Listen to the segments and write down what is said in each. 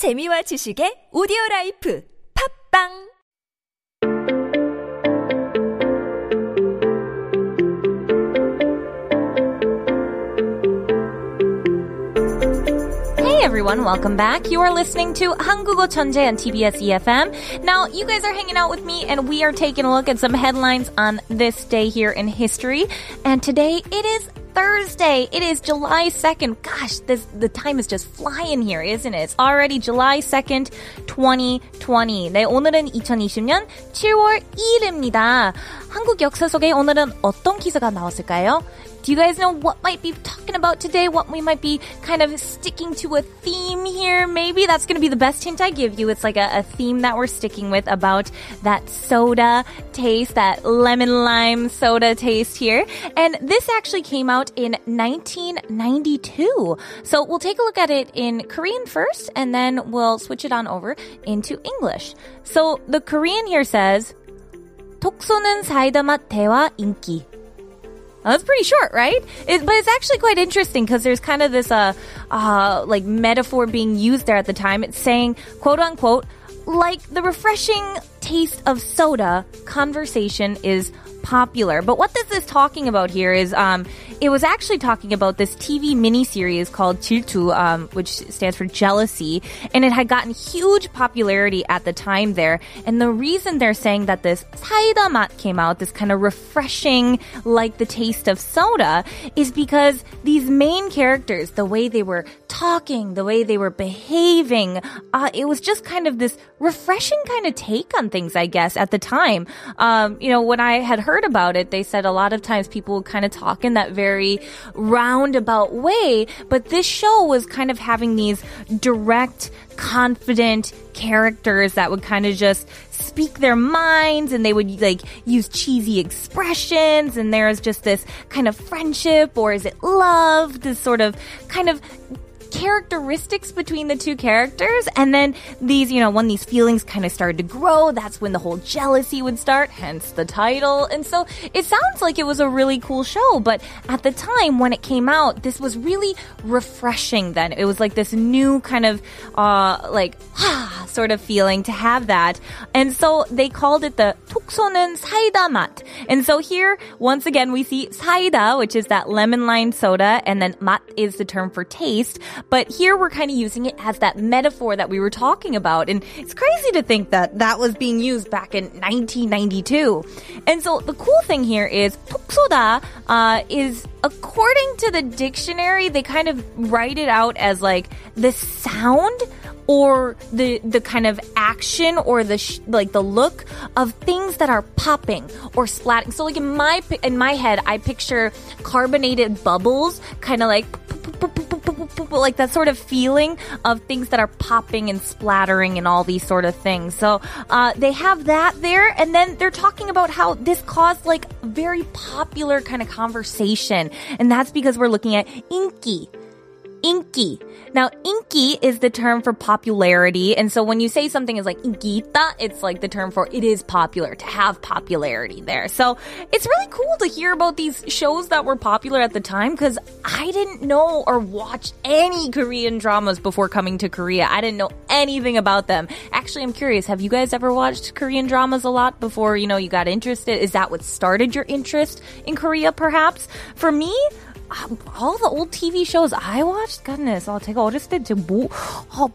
재미와 지식의 오디오 라이프. 팝빵 everyone, welcome back. You are listening to 한국어 천재 on TBS EFM. Now, you guys are hanging out with me and we are taking a look at some headlines on this day here in history. And today it is Thursday. It is July 2nd. Gosh, this the time is just flying here, isn't it? It's already July 2nd, 2020. 네, 오늘은 2020년 7월 2일입니다. 한국 역사 속에 오늘은 어떤 기사가 나왔을까요? Do you guys know what might be talking about today? What we might be kind of sticking to a theme here? Maybe that's going to be the best hint I give you. It's like a, a theme that we're sticking with about that soda taste, that lemon lime soda taste here. And this actually came out in 1992. So we'll take a look at it in Korean first, and then we'll switch it on over into English. So the Korean here says, 톡 쏘는 사이다 맛 대화 인기. That's pretty short, right? It, but it's actually quite interesting because there's kind of this, uh, uh, like metaphor being used there at the time. It's saying, quote unquote, like the refreshing taste of soda, conversation is popular. But what this is talking about here is um, it was actually talking about this TV miniseries called Chiltu, um, which stands for jealousy, and it had gotten huge popularity at the time there. And the reason they're saying that this saida mat came out, this kind of refreshing, like the taste of soda, is because these main characters, the way they were talking, the way they were behaving, uh, it was just kind of this refreshing kind of take on things, I guess, at the time. Um, you know, when I had heard about it, they said a lot of times people would kind of talk in that very roundabout way, but this show was kind of having these direct, confident characters that would kind of just speak their minds and they would like use cheesy expressions and there's just this kind of friendship or is it love, this sort of kind of characteristics between the two characters. And then these, you know, when these feelings kind of started to grow, that's when the whole jealousy would start, hence the title. And so it sounds like it was a really cool show, but at the time when it came out, this was really refreshing then. It was like this new kind of, uh, like, ah, sort of feeling to have that. And so they called it the Tuksonen Saida Mat. And so here, once again, we see Saida, which is that lemon lime soda, and then mat is the term for taste. But here we're kind of using it as that metaphor that we were talking about. And it's crazy to think that that was being used back in 1992. And so the cool thing here is puksoda uh, is according to the dictionary, they kind of write it out as like the sound or the the kind of action or the sh- like the look of things that are popping or splatting. So like in my in my head, I picture carbonated bubbles, kind of like like that sort of feeling of things that are popping and splattering and all these sort of things. So uh, they have that there, and then they're talking about how this caused like very popular kind of conversation, and that's because we're looking at inky. Inky. Now, inky is the term for popularity. And so when you say something is like inkita, it's like the term for it is popular, to have popularity there. So it's really cool to hear about these shows that were popular at the time because I didn't know or watch any Korean dramas before coming to Korea. I didn't know anything about them. Actually, I'm curious, have you guys ever watched Korean dramas a lot before, you know, you got interested? Is that what started your interest in Korea perhaps? For me, all the old TV shows I watched, goodness, 어, 제가 어렸을 때 지금 뭐, 어,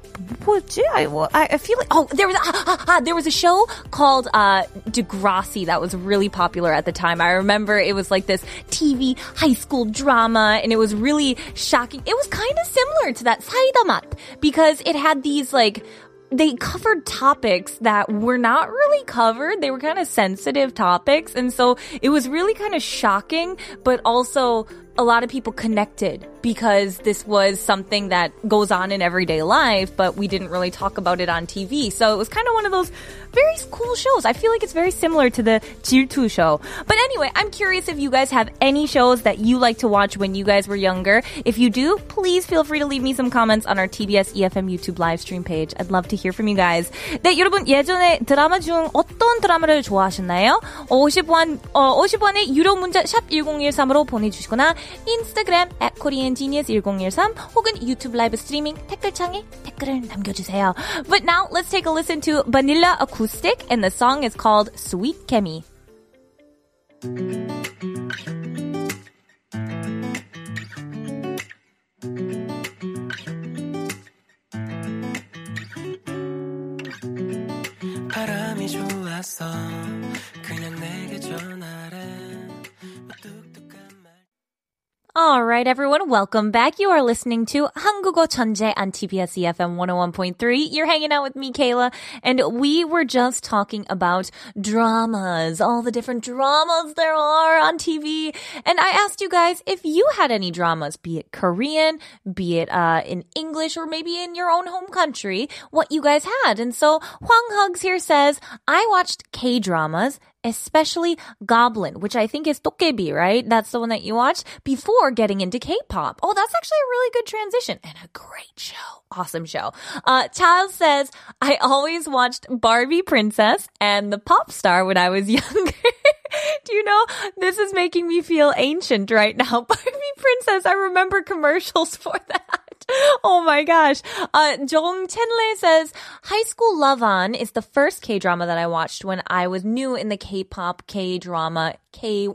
뭐였지? I, I feel like, oh, there was, ah, ah, ah, there was a show called, uh, Degrassi that was really popular at the time. I remember it was like this TV high school drama and it was really shocking. It was kind of similar to that 사이다 because it had these like, they covered topics that were not really covered. They were kind of sensitive topics. And so it was really kind of shocking, but also a lot of people connected because this was something that goes on in everyday life, but we didn't really talk about it on TV. So it was kind of one of those very cool shows. I feel like it's very similar to the 질투 show. But anyway, I'm curious if you guys have any shows that you like to watch when you guys were younger. If you do, please feel free to leave me some comments on our TBS EFM YouTube live stream page. I'd love to hear from you guys. 네, 여러분 예전에 드라마 중 어떤 드라마를 좋아하셨나요? 50원, 어, 50원의 유료 문자 샵 1013으로 보내주시거나 인스타그램 at koreangenius1013 혹은 유튜브 라이브 스트리밍 댓글창에 댓글을 남겨주세요. But now let's take a listen to Vanilla Acoustic and the song is called Sweet Chemi. right, everyone, welcome back. You are listening to 한국어 천재 on TBS EFM 101.3. You're hanging out with me, Kayla, and we were just talking about dramas, all the different dramas there are on TV. And I asked you guys if you had any dramas, be it Korean, be it uh, in English, or maybe in your own home country, what you guys had. And so Huang Hugs here says, I watched K dramas especially Goblin, which I think is Dokkebi, right? That's the one that you watched before getting into K-pop. Oh, that's actually a really good transition and a great show. Awesome show. Uh, Charles says, I always watched Barbie Princess and the pop star when I was younger. Do you know, this is making me feel ancient right now. Barbie Princess, I remember commercials for that. Oh my gosh. Uh, Jong Chenle says, High School Love On is the first K-drama that I watched when I was new in the K-pop, K-drama, K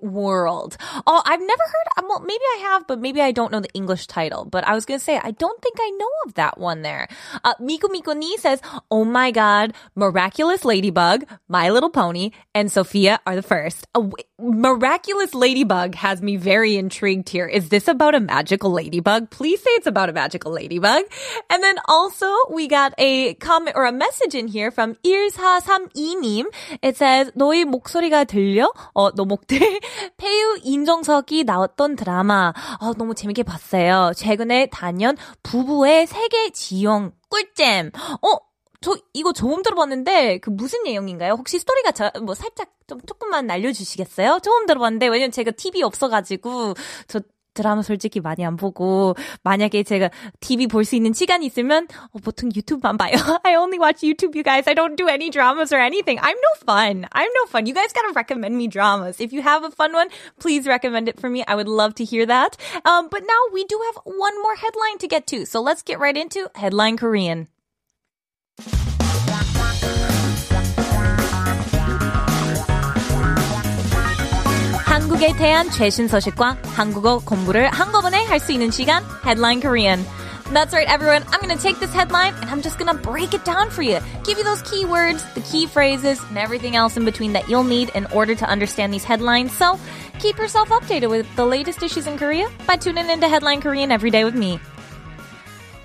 world. Oh, I've never heard, well, maybe I have, but maybe I don't know the English title. But I was gonna say, I don't think I know of that one there. Uh, Miko Miko Ni says, Oh my god, Miraculous Ladybug, My Little Pony, and Sophia are the first. Uh, wait, Miraculous Ladybug has me very intrigued here. Is this about a magical ladybug? Please say it's about a magical ladybug. And then also we got a comment or a message in here from 1432님. It says, 너희 목소리가 들려? 어, 너 목 대 배우 인정석이 나왔던 드라마. 어, 너무 재밌게 봤어요. 최근에 단연 부부의 세계 지형 꿀잼. 어, 저 이거 처음 들어봤는데 그 무슨 내용인가요? 혹시 스토리가 저, 뭐 살짝 좀 조금만 알려주시겠어요? 처음 들어봤는데 왜냐면 제가 TV 없어가지고 저 드라마 솔직히 많이 안 보고 만약에 제가 TV 볼 수 있는 시간이 있으면 어, 보통 유튜브만 봐요. I only watch YouTube, you guys. I don't do any dramas or anything. I'm no fun. I'm no fun. You guys gotta recommend me dramas. If you have a fun one, please recommend it for me. I would love to hear that. Um, but now we do have one more headline to get to, so let's get right into headline Korean. 한국에 대한 최신 소식과 한국어 공부를 한꺼번에 할 수 있는 시간 Headline Korean. That's right, everyone. I'm going to take this headline and I'm just going to break it down for you. Give you those key words, the key phrases, and everything else in between that you'll need in order to understand these headlines. So keep yourself updated with the latest issues in Korea by tuning into Headline Korean every day with me.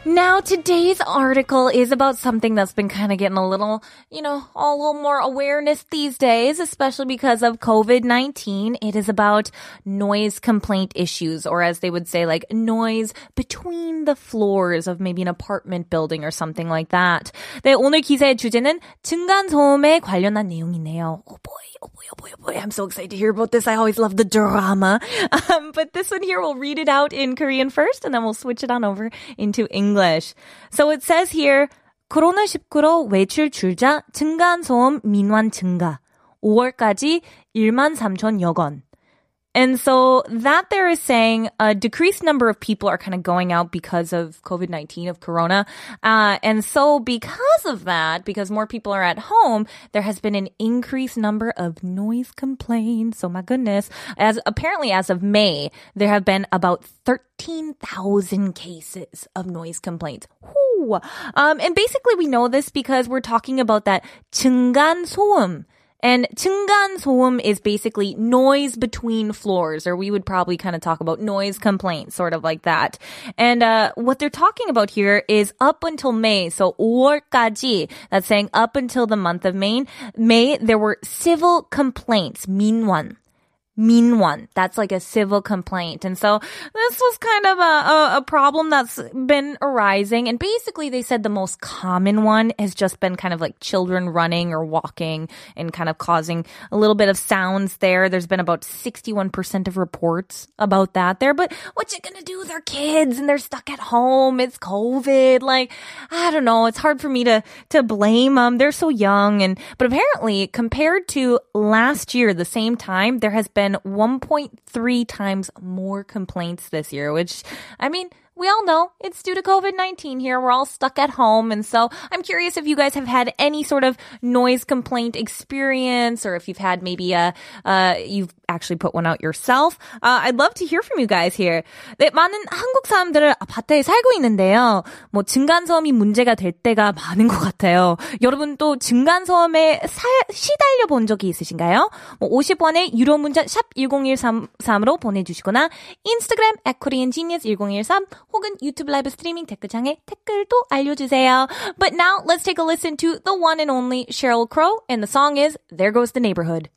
Now, today's article is about something that's been kind of getting a little, you know, a little more awareness these days, especially because of COVID-19. It is about noise complaint issues, or as they would say, like noise between the floors of maybe an apartment building or something like that. 네, 오늘 기사의 주제는 층간소음에 관련한 내용이네요. Oh boy, oh boy, oh boy, oh boy. I'm so excited to hear about this. I always love the drama. Um, but this one here, we'll read it out in Korean first, and then we'll switch it on over into English. So it says here, 코로나19로 외출 줄자 층간소음 민원 증가. 5월까지 1만 3천여 건. And so that there is saying a decreased number of people are kind of going out because of COVID 19, of Corona. Uh, and so because of that, because more people are at home, there has been an increased number of noise complaints. So my goodness. As apparently as of May, there have been about 13,000 cases of noise complaints. Whoo! Um, and basically we know this because we're talking about that 층간 소음 And 층간 소음 is basically noise between floors, or we would probably kind of talk about noise complaints, sort of like that. And uh, what they're talking about here is up until May, so 5월까지, that's saying up until the month of May, May there were civil complaints, 민원. 민원. That's like a civil complaint. And so this was kind of a, a, a, problem that's been arising. And basically they said the most common one has just been kind of like children running or walking and kind of causing a little bit of sounds there. There's been about 61% of reports about that there. But what you gonna do? They're kids and they're stuck at home. It's COVID. Like, I don't know. It's hard for me to, to blame them. They're so young. And, but apparently compared to last year, the same time, there has been been 1.3 times more complaints this year, which, I mean, we all know it's due to COVID-19 here. We're all stuck at home. And so I'm curious if you guys have had any sort of noise complaint experience or if you've had maybe a, uh, you've actually put one out yourself. Uh, I'd love to hear from you guys here. 네, 많은 한국 사람들을 밭에 살고 있는데요. 뭐 층간소음이 문제가 될 때가 많은 것 같아요. 여러분 또 층간소음에 사, 시달려 본 적이 있으신가요? 뭐 50원의 유료 문자 샵 1013으로 보내주시거나 인스타그램 @koreangenius1013 혹은 유튜브 라이브 스트리밍 댓글창에 댓글도 알려주세요. But now let's take a listen to the one and only Sheryl Crow and the song is There Goes the Neighborhood.